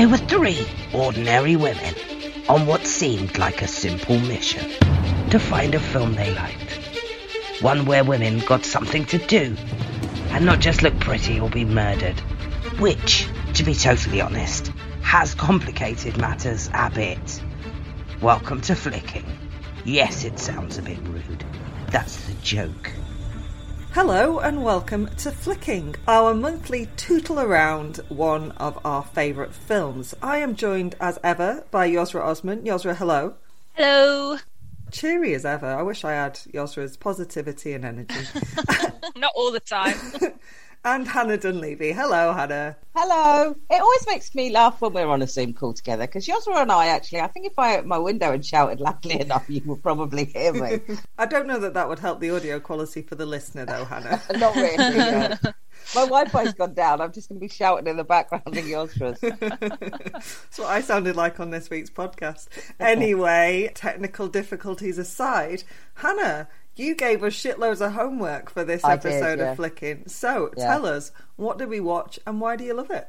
They were three ordinary women on what seemed like a simple mission to find a film they liked. One where women got something to do and not just look pretty or be murdered. Which, to be totally honest, has complicated matters a bit. Welcome to flicking. Yes, it sounds a bit rude. That's the joke. Hello and welcome to Flicking, our monthly tootle around one of our favourite films. I am joined as ever by Yosra Osman. Yosra, hello. Hello. Cheery as ever. I wish I had Yosra's positivity and energy. Not all the time. and Hannah Dunleavy. Hello, Hannah. Hello. It always makes me laugh when we're on a Zoom call together because Yosra and I actually, I think if I opened my window and shouted loudly enough, you would probably hear me. I don't know that that would help the audio quality for the listener, though, Hannah. Not really. Yeah. My Wi-Fi's gone down. I'm just going to be shouting in the background in Yosra's. That's what I sounded like on this week's podcast. Anyway, technical difficulties aside, Hannah, you gave us shitloads of homework for this I episode did, yeah. of Flicking. So Yeah. tell us, what did we watch and why do you love it?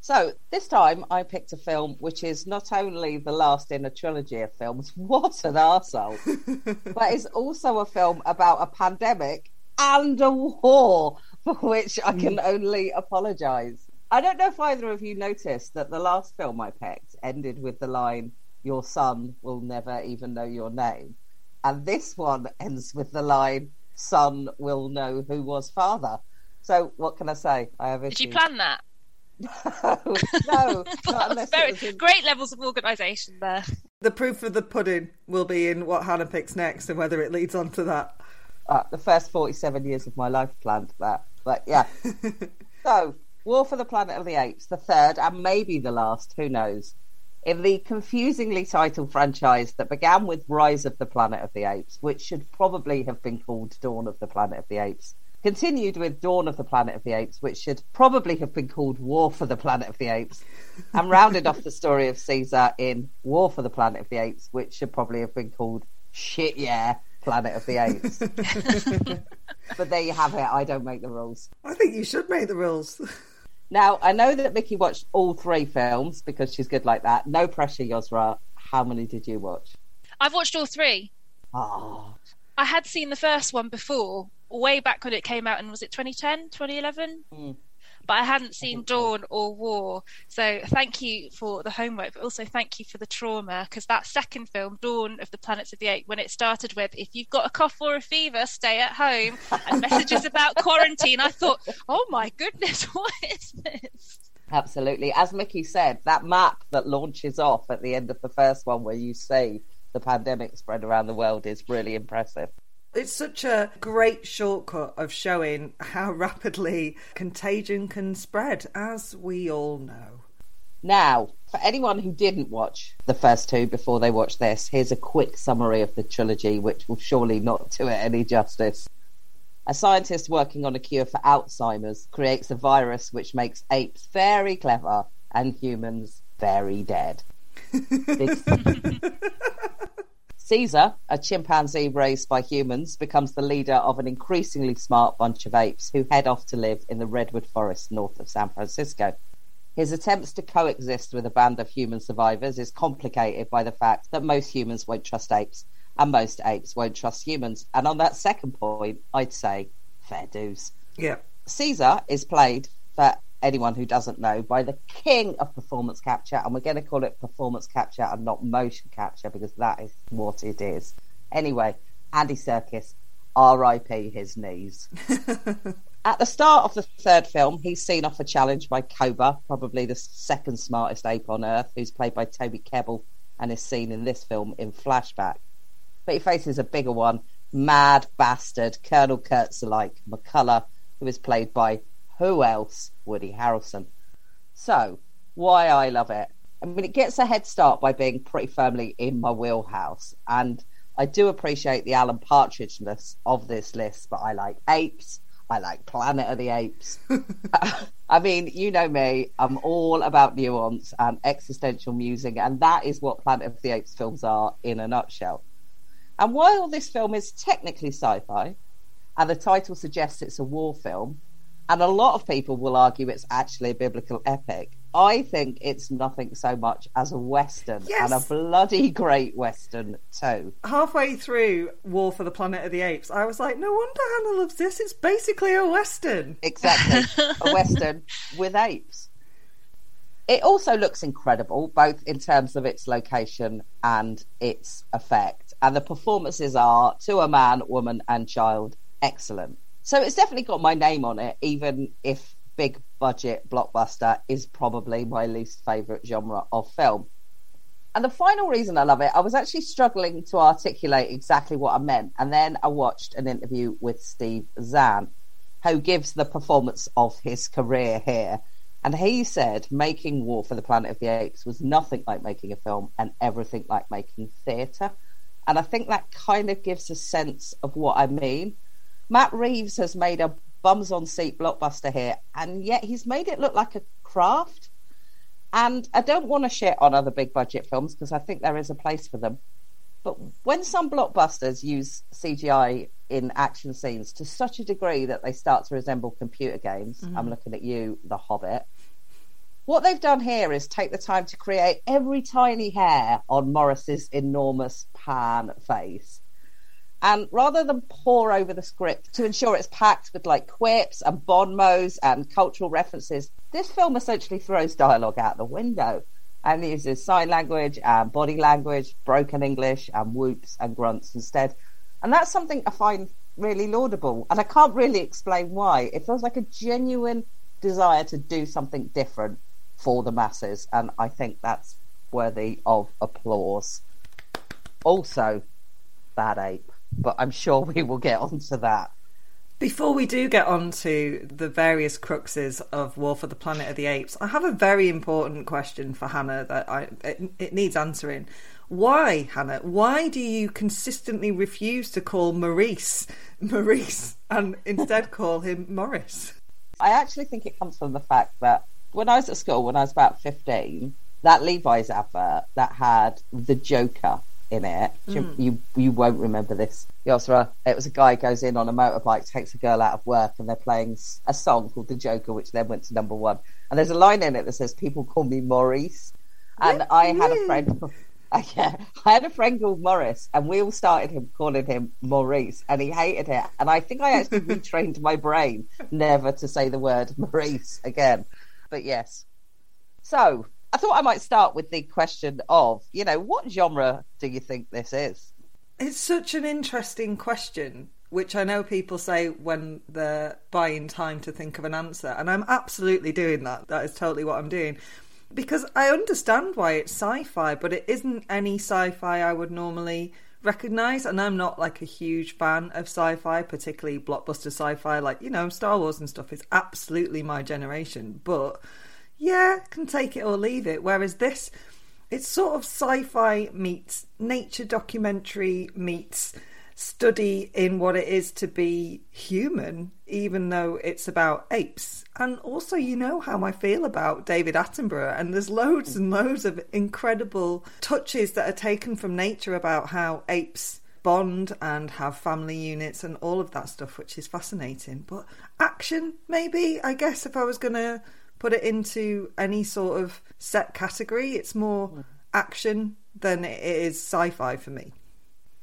So this time I picked a film which is not only the last in a trilogy of films, what an arsehole, but it's also a film about a pandemic and a war for which I can mm. only apologise. I don't know if either of you noticed that the last film I picked ended with the line, Your son will never even know your name. And this one ends with the line, Son will know who was father. So what can I say? I have Did you plan that? no, no, not Very, it in... Great levels of organisation there. The proof of the pudding will be in what Hannah picks next and whether it leads on to that. uh, the first 47 years of my life planned that. But yeah. so, War for the Planet of the Apes, the third and maybe the last, who knows, in the confusingly titled franchise that began with Rise of the Planet of the Apes, which should probably have been called Dawn of the Planet of the Apes. Continued with Dawn of the Planet of the Apes, which should probably have been called War for the Planet of the Apes, and rounded off the story of Caesar in War for the Planet of the Apes, which should probably have been called Shit Yeah, Planet of the Apes. but there you have it. I don't make the rules. I think you should make the rules. Now, I know that Mickey watched all three films because she's good like that. No pressure, Yosra. How many did you watch? I've watched all three. Oh, I had seen the first one before, way back when it came out, and was it 2010, 2011? Mm. But I hadn't seen. Dawn or War. So thank you for the homework, but also thank you for the trauma because that second film, Dawn of the Planets of the Apes, when it started with "If you've got a cough or a fever, stay at home," and messages about quarantine, I thought, "Oh my goodness, what is this?" absolutely. As Mickey said, that map that launches off at the end of the first one, where you see the pandemic spread around the world, is really impressive. It's such a great shortcut of showing how rapidly contagion can spread, as we all know. Now, for anyone who didn't watch the first two before they watch this, here's a quick summary of the trilogy, which will surely not do it any justice. A scientist working on a cure for Alzheimer's creates a virus which makes apes very clever and humans very dead. Big- Caesar, a chimpanzee raised by humans, becomes the leader of an increasingly smart bunch of apes who head off to live in the redwood forest north of San Francisco. His attempts to coexist with a band of human survivors is complicated by the fact that most humans won't trust apes, and most apes won't trust humans. And on that second point, I'd say fair dues. Yeah. Caesar is played, for anyone who doesn't know, by the king of performance capture, and we're going to call it performance capture and not motion capture because that is what it is. Anyway, Andy Serkis, R.I.P. his knees. At the start of the third film, he's seen off a challenge by Koba, probably the second smartest ape on Earth, who's played by Toby Kebbell and is seen in this film in flashback. But he faces a bigger one, mad bastard Colonel Kurtzalike McCullough, who is played by who else? Woody Harrelson. So, why I love it? I mean, it gets a head start by being pretty firmly in my wheelhouse, and I do appreciate the Alan Partridge-ness of this list, but I like apes. I like Planet of the Apes. I mean, you know me, I'm all about nuance and existential musing, and that is what Planet of the Apes films are in a nutshell. And while this film is technically sci fi, and the title suggests it's a war film, and a lot of people will argue it's actually a biblical epic, I think it's nothing so much as a western Yes. and a bloody great western too. Halfway through War for the Planet of the Apes, I was like, no wonder Hannah loves this. It's basically a western. Exactly, a western with apes. It also looks incredible, both in terms of its location and its effect. And the performances are, to a man, woman, and child, excellent. So it's definitely got my name on it, even if big budget blockbuster is probably my least favourite genre of film. And the final reason I love it, I was actually struggling to articulate exactly what I meant. And then I watched an interview with Steve Zahn, who gives the performance of his career here. And he said making War for the Planet of the Apes was nothing like making a film and everything like making theatre. And I think that kind of gives a sense of what I mean. Matt Reeves has made a bums on seat blockbuster here, and yet he's made it look like a craft. And I don't want to shit on other big budget films because I think there is a place for them. But when some blockbusters use CGI in action scenes to such a degree that they start to resemble computer games, I'm mm-hmm. looking at you, The Hobbit. What they've done here is take the time to create every tiny hair on Morris's enormous pan face. And rather than pour over the script to ensure it's packed with like quips and bon mots and cultural references, this film essentially throws dialogue out the window and uses sign language and body language, broken English and whoops and grunts instead. And that's something I find really laudable. And I can't really explain why. It feels like a genuine desire to do something different for the masses. And I think that's worthy of applause. Also, Bad Ape. But I'm sure we will get onto that. Before we do get on to the various cruxes of War for the Planet of the Apes, I have a very important question for Hannah that I it, it needs answering. Why, Hannah? Why do you consistently refuse to call Maurice Maurice and instead call him Morris? I actually think it comes from the fact that when I was at school, when I was about 15, that Levi's advert that had the Joker in it, you, mm. you you won't remember this, Yosra. It was a guy goes in on a motorbike, takes a girl out of work, and they're playing a song called The Joker, which then went to number one. And there's a line in it that says, "People call me Maurice," and I had a friend. Uh, yeah, I had a friend called Morris, and we all started him calling him Maurice, and he hated it. And I think I actually retrained my brain never to say the word Maurice again. But yes, so I thought I might start with the question of, you know, what genre do you think this is? It's such an interesting question, which I know people say when they're buying time to think of an answer, and I'm absolutely doing that. That is totally what I'm doing. Because I understand why it's sci fi, but it isn't any sci fi I would normally recognize. And I'm not like a huge fan of sci fi, particularly blockbuster sci fi, like, you know, Star Wars and stuff is absolutely my generation. But yeah, can take it or leave it. Whereas this, it's sort of sci-fi meets nature documentary meets study in what it is to be human, even though it's about apes. And also, you know how I feel about David Attenborough, and there's loads and loads of incredible touches that are taken from nature about how apes bond and have family units and all of that stuff, which is fascinating. But action, maybe, I guess, if I was going to put it into any sort of set category, it's more hmm. action than it is sci fi for me.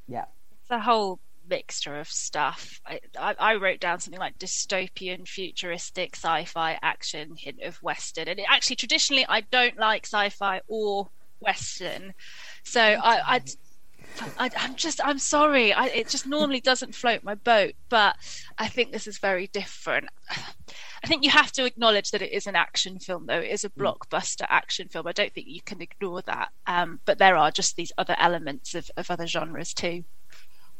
Yeah. It's a whole mixture of stuff. I, I, I wrote down something like dystopian, futuristic, sci-fi, action, hint of western. And it, actually, traditionally, I don't like sci-fi or western. So I, I, I, I'm just, I'm sorry. I, it just normally doesn't float my boat. But I think this is very different. I think you have to acknowledge that it is an action film, though. It is a blockbuster action film. I don't think you can ignore that. Um, but there are just these other elements of, of other genres too.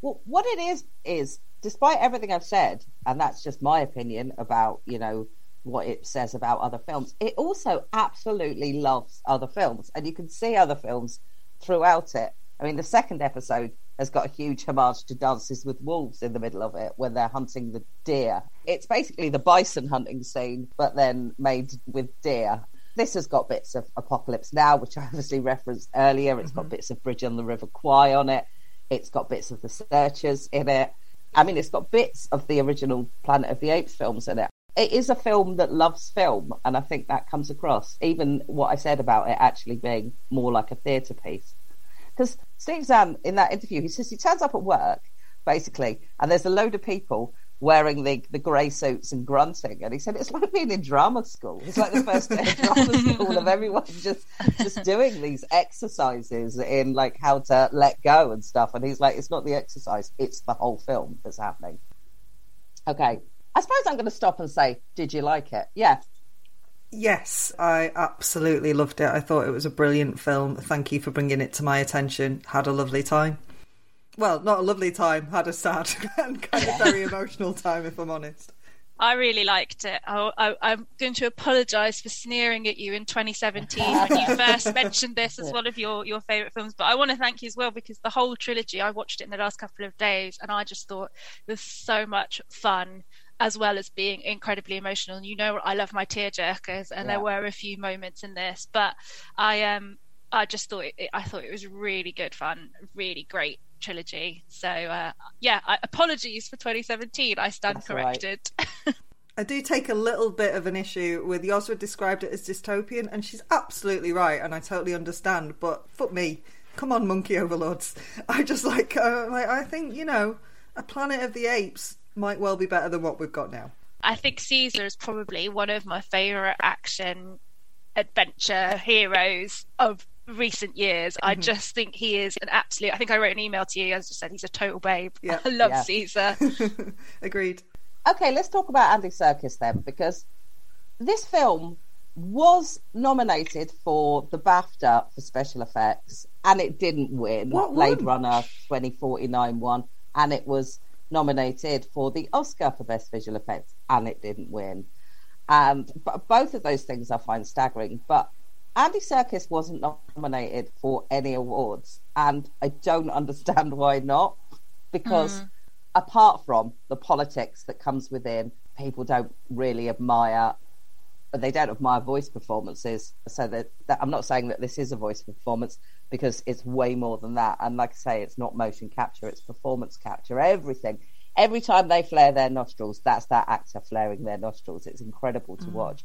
Well, what it is is, despite everything I've said, and that's just my opinion about you know what it says about other films, it also absolutely loves other films, and you can see other films throughout it. I mean, the second episode has got a huge homage to Dances with Wolves in the middle of it when they're hunting the deer. It's basically the bison hunting scene, but then made with deer. This has got bits of Apocalypse Now, which I obviously referenced earlier. It's got mm-hmm. bits of Bridge on the River Kwai on it. It's got bits of The Searchers in it. I mean, it's got bits of the original Planet of the Apes films in it. it is a film that loves film, and I think that comes across. Even what I said about it actually being more like a theatre piece, because Steve Zahn um, in that interview, he says he turns up at work basically, and there's a load of people wearing the, the grey suits and grunting. And he said it's like being in drama school. It's like the first day of drama school of everyone just just doing these exercises in like how to let go and stuff. And he's like, it's not the exercise, it's the whole film that's happening. Okay. I suppose I'm going to stop and say, did you like it? Yeah. Yes, I absolutely loved it. I thought it was a brilliant film. Thank you for bringing it to my attention. Had a lovely time well, not a lovely time, had a sad and kind of very emotional time, if I'm honest. I really liked it. I, am going to apologise for sneering at you in 2017 when you first mentioned this as one of your, your favourite films. But I want to thank you as well because the whole trilogy, I watched it in the last couple of days and I just thought it was so much fun as well as being incredibly emotional. And you know, I love my tear jerkers, and yeah. there were a few moments in this, but I um I just thought it, I thought it was really good fun, really great trilogy. So uh, yeah, I, apologies for 2017. I stand That's corrected. Right. I do take a little bit of an issue with Yosra described it as dystopian, and she's absolutely right, and I totally understand. But fuck me, come on, monkey overlords. I just like, uh, like I think you know, a Planet of the Apes might well be better than what we've got now. I think Caesar is probably one of my favourite action adventure heroes of recent years. Mm-hmm. I just think he is an absolute. I think I wrote an email to you. As I said, he's a total babe. Yeah. I love yeah. Caesar. Agreed. Okay, let's talk about Andy Serkis then, because this film was nominated for the BAFTA for special effects, and it didn't win. What Blade Runner 2049 won, and it was nominated for the Oscar for best visual effects, and it didn't win. And both of those things I find staggering. But Andy Serkis wasn't nominated for any awards, and I don't understand why not. Because mm. apart from the politics that comes within, people don't really admire. But they don't have my voice performances. So that, that I'm not saying that this is a voice performance because it's way more than that. And like I say, it's not motion capture; it's performance capture. Everything. Every time they flare their nostrils, that's that actor flaring their nostrils. It's incredible to mm. watch.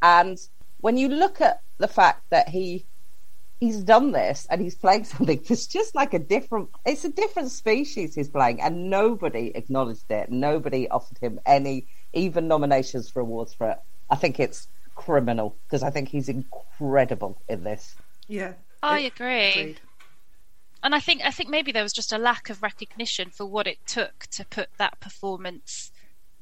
And when you look at the fact that he he's done this and he's playing something that's just like a different it's a different species he's playing and nobody acknowledged it nobody offered him any even nominations for awards for it i think it's criminal because i think he's incredible in this yeah i agree agreed. and i think i think maybe there was just a lack of recognition for what it took to put that performance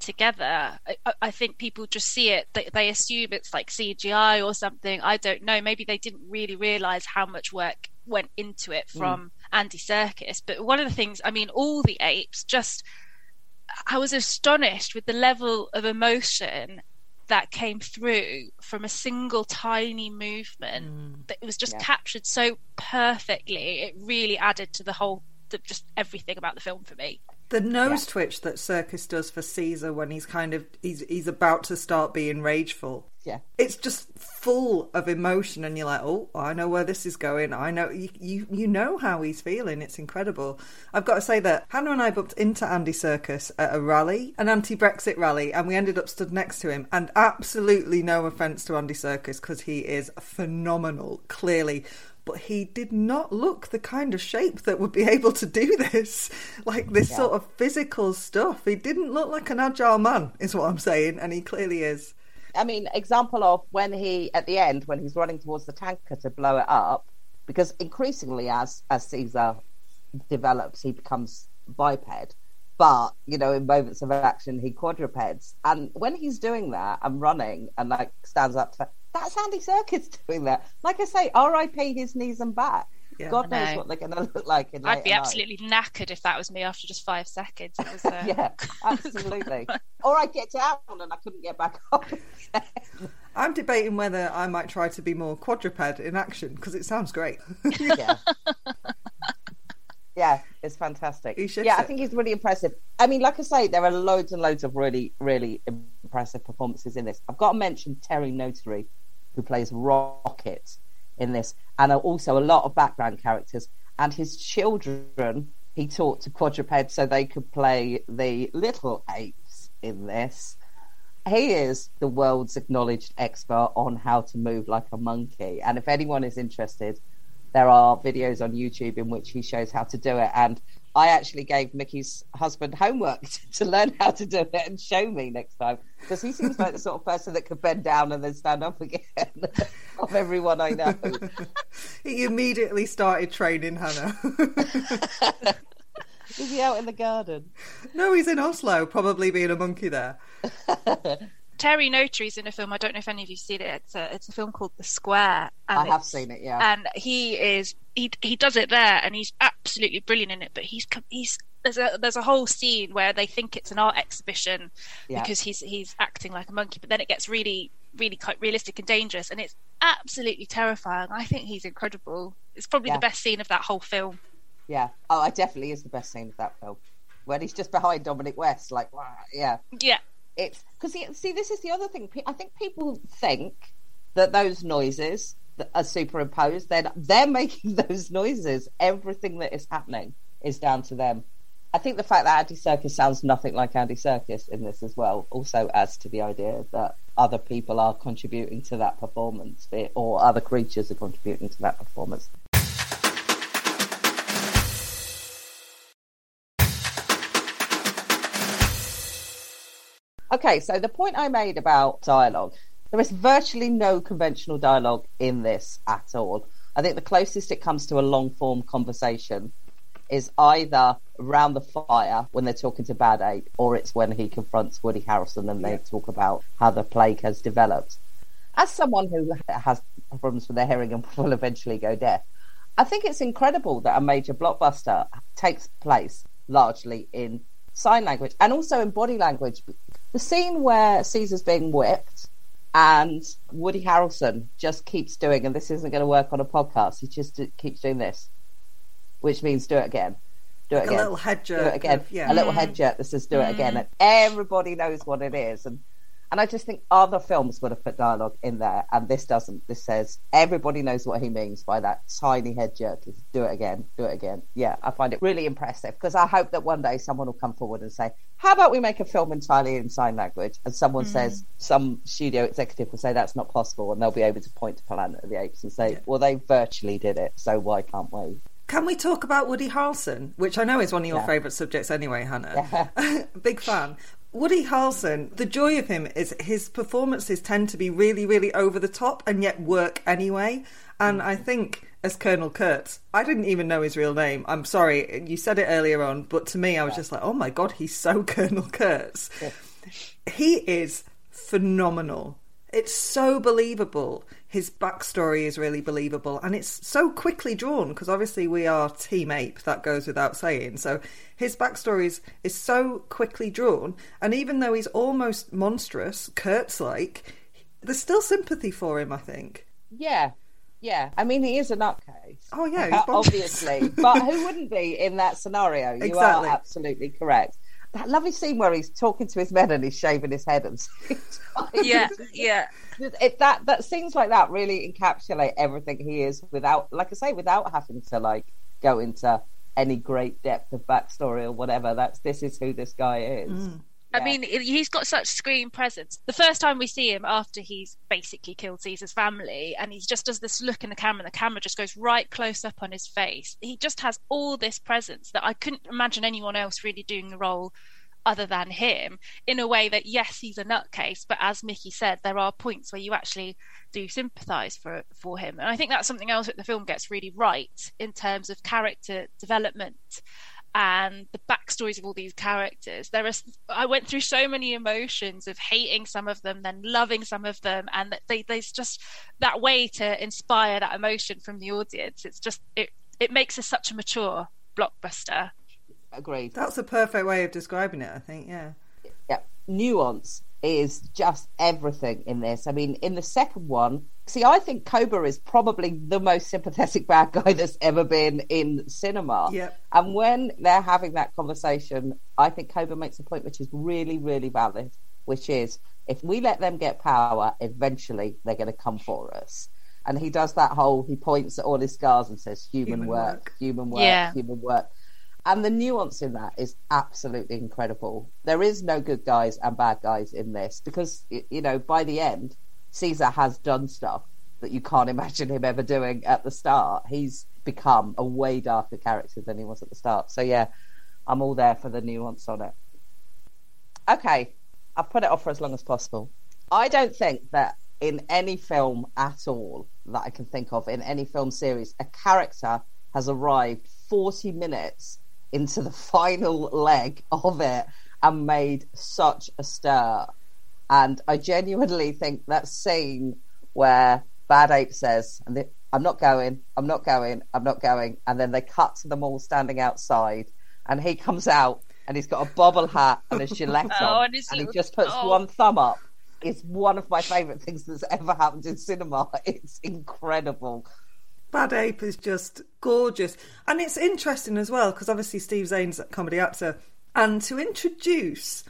together. I, I, think people just see it, they, they, assume it's like CGI or something. I don't know. Maybe they didn't really realize how much work went into it mm. from mm. Andy Serkis. But one of the things, I mean, all the apes just, I was astonished with the level of emotion that came through from a single tiny movement mm. that it was just yeah. captured so perfectly. It really added to the whole, the, just everything about the film for me. The nose yeah. twitch that Serkis does for Caesar when he's kind of he's he's about to start being rageful. Yeah, it's just full of emotion, and you're like, oh, I know where this is going. I know you you, you know how he's feeling. It's incredible. I've got to say that Hannah and I bumped into Andy Serkis at a rally, an anti-Brexit rally, and we ended up stood next to him. And absolutely no offense to Andy Serkis because he is phenomenal, clearly but he did not look the kind of shape that would be able to do this, like this yeah. sort of physical stuff. He didn't look like an agile man, is what I'm saying, and he clearly is. I mean, example of when he at the end when he's running towards the tanker to blow it up, because increasingly as as Caesar develops, he becomes biped. But you know, in moments of action, he quadrupeds, and when he's doing that and running and like stands up to that's Andy Serkis doing that. Like I say, R.I.P. his knees and back. Yeah, God knows what they're going to look like. I'd be absolutely knackered if that was me after just five seconds. Was, uh... yeah, absolutely. or I'd get down and I couldn't get back up. I'm debating whether I might try to be more quadruped in action because it sounds great. yeah. Yeah, it's fantastic. Yeah, I think he's really impressive. I mean, like I say, there are loads and loads of really, really impressive performances in this. I've got to mention Terry Notary, who plays Rocket in this, and also a lot of background characters. And his children, he taught to quadruped so they could play the little apes in this. he is the world's acknowledged expert on how to move like a monkey. And if anyone is interested, there are videos on YouTube in which he shows how to do it. And I actually gave Mickey's husband homework to learn how to do it and show me next time because he seems like the sort of person that could bend down and then stand up again of everyone I know. he immediately started training Hannah. Is he out in the garden? No, he's in Oslo, probably being a monkey there. Terry Notary's in a film. I don't know if any of you've seen it. It's a it's a film called The Square. I have seen it. Yeah, and he is he he does it there, and he's absolutely brilliant in it. But he's he's there's a there's a whole scene where they think it's an art exhibition yeah. because he's he's acting like a monkey, but then it gets really really quite realistic and dangerous, and it's absolutely terrifying. I think he's incredible. It's probably yeah. the best scene of that whole film. Yeah. Oh, it definitely is the best scene of that film when he's just behind Dominic West, like, wow, yeah, yeah. It's because see, this is the other thing. I think people think that those noises are superimposed. Then they're making those noises. Everything that is happening is down to them. I think the fact that Andy Serkis sounds nothing like Andy Serkis in this as well also adds to the idea that other people are contributing to that performance, or other creatures are contributing to that performance. Okay, so the point I made about dialogue, there is virtually no conventional dialogue in this at all. I think the closest it comes to a long form conversation is either around the fire when they're talking to Bad Ape, or it's when he confronts Woody Harrelson and they yeah. talk about how the plague has developed. As someone who has problems with their hearing and will eventually go deaf, I think it's incredible that a major blockbuster takes place largely in sign language and also in body language the scene where Caesar's being whipped and Woody Harrelson just keeps doing, and this isn't going to work on a podcast, he just keeps doing this, which means do it again. Do it like again. A little head jerk. Do it again. Of, yeah. A little head jerk that says do it again. Mm. And everybody knows what it is. And and I just think other films would have put dialogue in there, and this doesn't. This says everybody knows what he means by that tiny head jerk. Do it again, do it again. Yeah, I find it really impressive because I hope that one day someone will come forward and say, "How about we make a film entirely in sign language?" And someone mm. says, some studio executive will say that's not possible, and they'll be able to point to Planet of the Apes and say, yeah. "Well, they virtually did it, so why can't we?" Can we talk about Woody Harrelson, which I know is one of your yeah. favourite subjects anyway, Hannah? Yeah. Big fan. Woody Harrelson, the joy of him is his performances tend to be really, really over the top and yet work anyway. And I think as Colonel Kurtz, I didn't even know his real name. I'm sorry, you said it earlier on, but to me, I was just like, oh my God, he's so Colonel Kurtz. he is phenomenal. It's so believable his backstory is really believable and it's so quickly drawn because obviously we are team ape that goes without saying. So his backstory is, is so quickly drawn and even though he's almost monstrous kurtz like there's still sympathy for him i think. Yeah yeah. I mean he is a nutcase. Oh yeah obviously. But who wouldn't be in that scenario? You exactly. are absolutely correct that lovely scene where he's talking to his men and he's shaving his head and yeah yeah. It, that that scenes like that really encapsulate everything he is without like i say without having to like go into any great depth of backstory or whatever. That's this is who this guy is. Mm. I mean, he's got such screen presence. The first time we see him after he's basically killed Caesar's family, and he just does this look in the camera, and the camera just goes right close up on his face. He just has all this presence that I couldn't imagine anyone else really doing the role other than him in a way that yes he's a nutcase but as mickey said there are points where you actually do sympathize for for him and i think that's something else that the film gets really right in terms of character development and the backstories of all these characters. There is I went through so many emotions of hating some of them, then loving some of them, and they, there's just that way to inspire that emotion from the audience. It's just it it makes us such a mature blockbuster. Agreed. That's a perfect way of describing it. I think. Yeah. Yeah. Nuance is just everything in this. I mean, in the second one, see, I think Koba is probably the most sympathetic bad guy that's ever been in cinema. Yep. And when they're having that conversation, I think Koba makes a point which is really, really valid, which is if we let them get power, eventually they're going to come for us. And he does that whole, he points at all his scars and says, human, human work, work, human work, yeah. human work. And the nuance in that is absolutely incredible. There is no good guys and bad guys in this because, you know, by the end, Caesar has done stuff that you can't imagine him ever doing at the start. He's become a way darker character than he was at the start. So, yeah, I'm all there for the nuance on it. Okay, I've put it off for as long as possible. I don't think that in any film at all that I can think of, in any film series, a character has arrived 40 minutes into the final leg of it and made such a stir. And I genuinely think that scene where Bad Ape says, and they, I'm not going, I'm not going, I'm not going. And then they cut to them all standing outside, and he comes out and he's got a bobble hat and a Gillette Oh, on, and and he just puts oh. one thumb up. It's one of my favourite things that's ever happened in cinema. It's incredible. Bad Ape is just gorgeous. And it's interesting as well, because obviously Steve Zahn's a comedy actor. And to introduce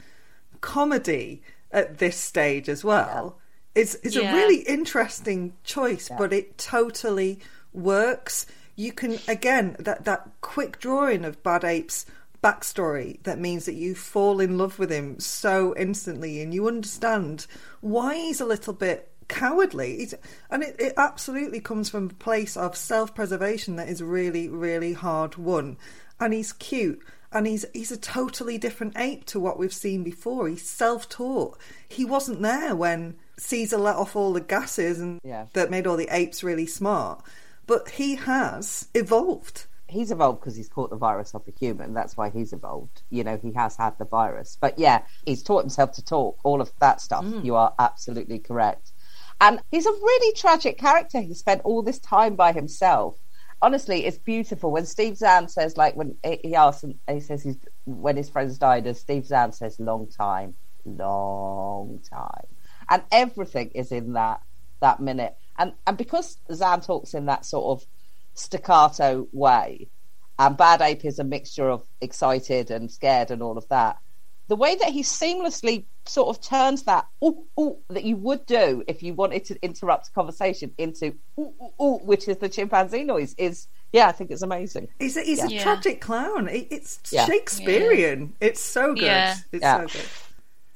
comedy at this stage as well is, is Yeah. a really interesting choice, but it totally works. You can, again, that, that quick drawing of Bad Ape's backstory that means that you fall in love with him so instantly and you understand why he's a little bit cowardly and it, it absolutely comes from a place of self-preservation that is really really hard won and he's cute and he's he's a totally different ape to what we've seen before he's self-taught he wasn't there when caesar let off all the gases and Yeah. that made all the apes really smart but he has evolved he's evolved because he's caught the virus off a human. That's why he's evolved. You know, he has had the virus. But yeah, he's taught himself to talk, all of that stuff. Mm. You are absolutely correct. And he's a really tragic character. He spent all this time by himself. Honestly, it's beautiful when Steve Zahn says, like, when he asks, he says he's, when his friends died, and Steve Zahn says, long time, long time. And everything is in that that minute. And and because Zahn talks in that sort of staccato way, and Bad Ape is a mixture of excited and scared and all of that. The way that he seamlessly sort of turns that ooh, ooh, that you would do if you wanted to interrupt a conversation into ooh, ooh, ooh, which is the chimpanzee noise is yeah, I think it's amazing. He's a, he's a tragic clown. It, it's Yeah. Shakespearean. It's so good. Yeah. It's Yeah. so good.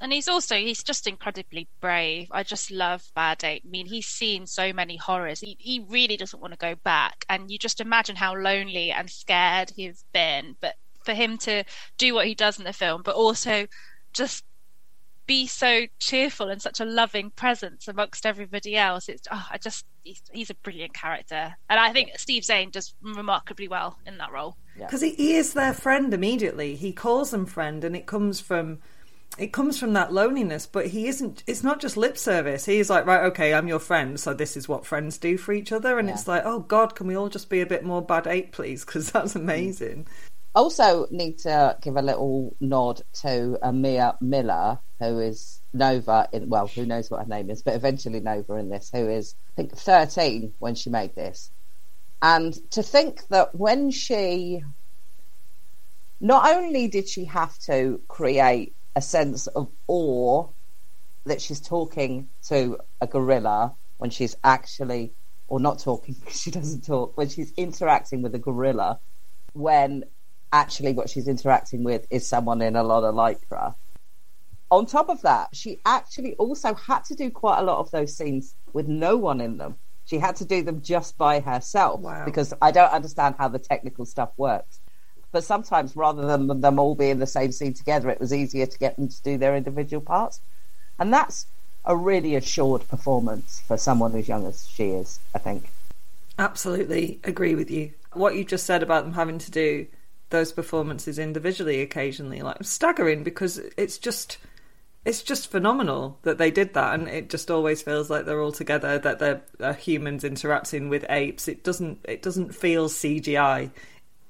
And he's also he's just incredibly brave. I just love Bad Ape. I mean, he's seen so many horrors. He, he really doesn't want to go back. And you just imagine how lonely and scared he's been. But for him to do what he does in the film, but also just be so cheerful and such a loving presence amongst everybody else. It's oh, I just he's, he's a brilliant character, and I think Steve Zahn does remarkably well in that role. because he, he is their friend immediately. He calls them friend, and it comes from it comes from that loneliness. But he isn't. It's not just lip service. He's like, right, okay, I'm your friend, so this is what friends do for each other. And it's like, oh God, can we all just be a bit more bad ape, please? Because that's amazing. Mm. I also, need to give a little nod to Amiah Miller, who is Nova. In, well, who knows what her name is, but eventually Nova in this, who is I think thirteen when she made this, and to think that when she, not only did she have to create a sense of awe that she's talking to a gorilla when she's actually, or not talking because she doesn't talk, when she's interacting with a gorilla, when actually what she's interacting with is someone in a lot of lycra. On top of that, she actually also had to do quite a lot of those scenes with no one in them. She had to do them just by herself Wow. because I don't understand how the technical stuff works. But sometimes, rather than them all being the same scene together, it was easier to get them to do their individual parts. And that's a really assured performance for someone as young as she is, I think. Absolutely agree with you. What you just said about them having to do those performances individually occasionally, like staggering because it's just it's just phenomenal that they did that and it just always feels like they're all together that they're uh, humans interacting with apes it doesn't it doesn't feel cgi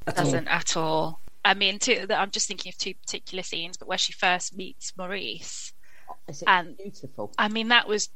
at doesn't at all. I mean, two, I'm just thinking of two particular scenes, but where she first meets Maurice, It's And- beautiful. I mean, that was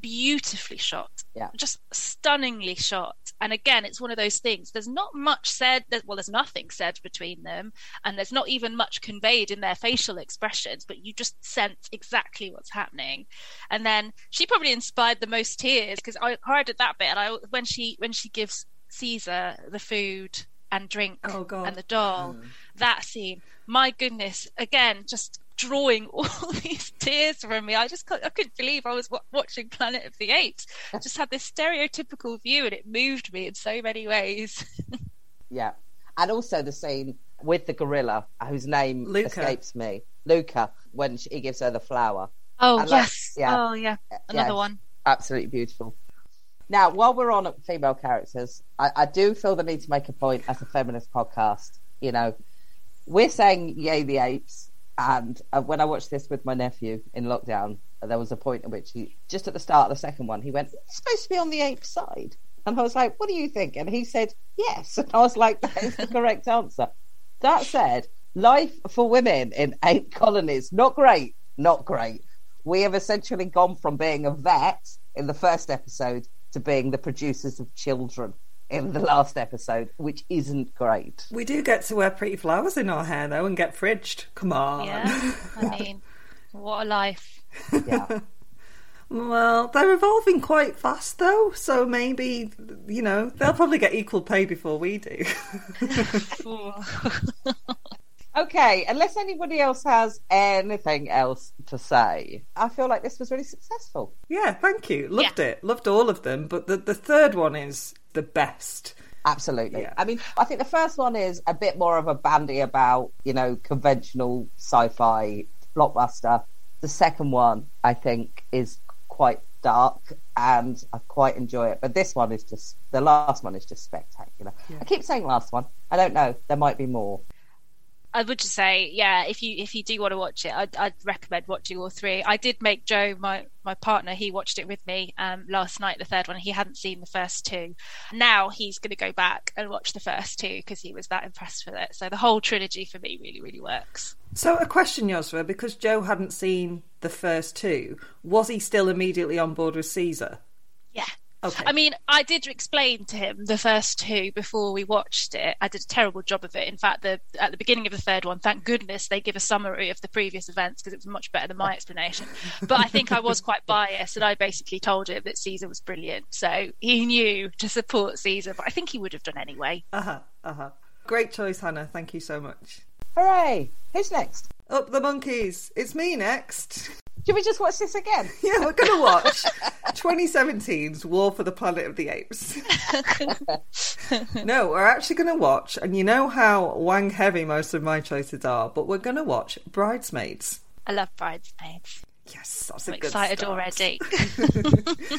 beautifully shot, Yeah. just stunningly shot. And again, it's one of those things. There's not much said. Well, there's nothing said between them, and there's not even much conveyed in their facial expressions. But you just sense exactly what's happening. And then she probably inspired the most tears because I cried at that bit. And I when she when she gives Caesar the food and drink Oh, and the doll. Mm. That scene, my goodness, again, just drawing all these tears from me. I just I couldn't believe I was wa- watching Planet of the Apes. Just had this stereotypical view, and it moved me in so many ways. Yeah. And also the scene with the gorilla, whose name Luca. escapes me. Luca, when she, he gives her the flower. Oh I like- yes, yeah. oh yeah, uh, another Yes. one. Absolutely beautiful. Now, while we're on female characters, I, I do feel the need to make a point as a feminist podcast. You know, we're saying yay the apes, and uh, when I watched this with my nephew in lockdown, there was a point at which he, just at the start of the second one, he went, "It's supposed to be on the ape side," and I was like, "What do you think?" And he said, "Yes," and I was like, "That is the correct answer." That said, life for women in ape colonies not great, not great. We have essentially gone from being a vet in the first episode to being the producers of children in the last episode, which isn't great. We do get to wear pretty flowers in our hair though and get fridged. Come on. Yeah, I mean, what a life. Yeah. Well, they're evolving quite fast though, so maybe you know they'll probably get equal pay before we do. Okay, unless anybody else has anything else to say, I feel like this was really successful. yeah, thank you. Loved it. Loved all of them, but the the third one is the best. Absolutely. Yeah. I mean, I think the first one is a bit more of a bandy about, you know, conventional sci fi blockbuster. The second one, I think, is quite dark and I quite enjoy it. But this one is just, the last one is just spectacular. I keep saying last one. I don't know. There might be more. I would just say, yeah, if you if you do want to watch it, I'd, I'd recommend watching all three. I did make Joe, my my partner, he watched it with me um, last night, the third one. He hadn't seen the first two. Now he's going to go back and watch the first two because he was that impressed with it. So the whole trilogy for me really really works. So, a question, Yosra, because Joe hadn't seen the first two, was he still immediately on board with Caesar? Yeah. Okay. I mean, I did explain to him the first two before we watched it. I did a terrible job of it. In fact, the at the beginning of the third one, thank goodness they give a summary of the previous events because it was much better than my explanation. But I think I was quite biased, and I basically told him that Caesar was brilliant, so he knew to support Caesar. But I think he would have done anyway. Uh huh. Uh huh. Great choice, Hannah. Thank you so much. Hooray! Who's next? Up the monkeys. It's me next. Should we just watch this again? Yeah, we're going to watch 2017's War for the Planet of the Apes. no, we're actually going to watch, and you know how wang heavy most of my choices are, but we're going to watch Bridesmaids. I love Bridesmaids. Yes, that's a I'm good excited start. already.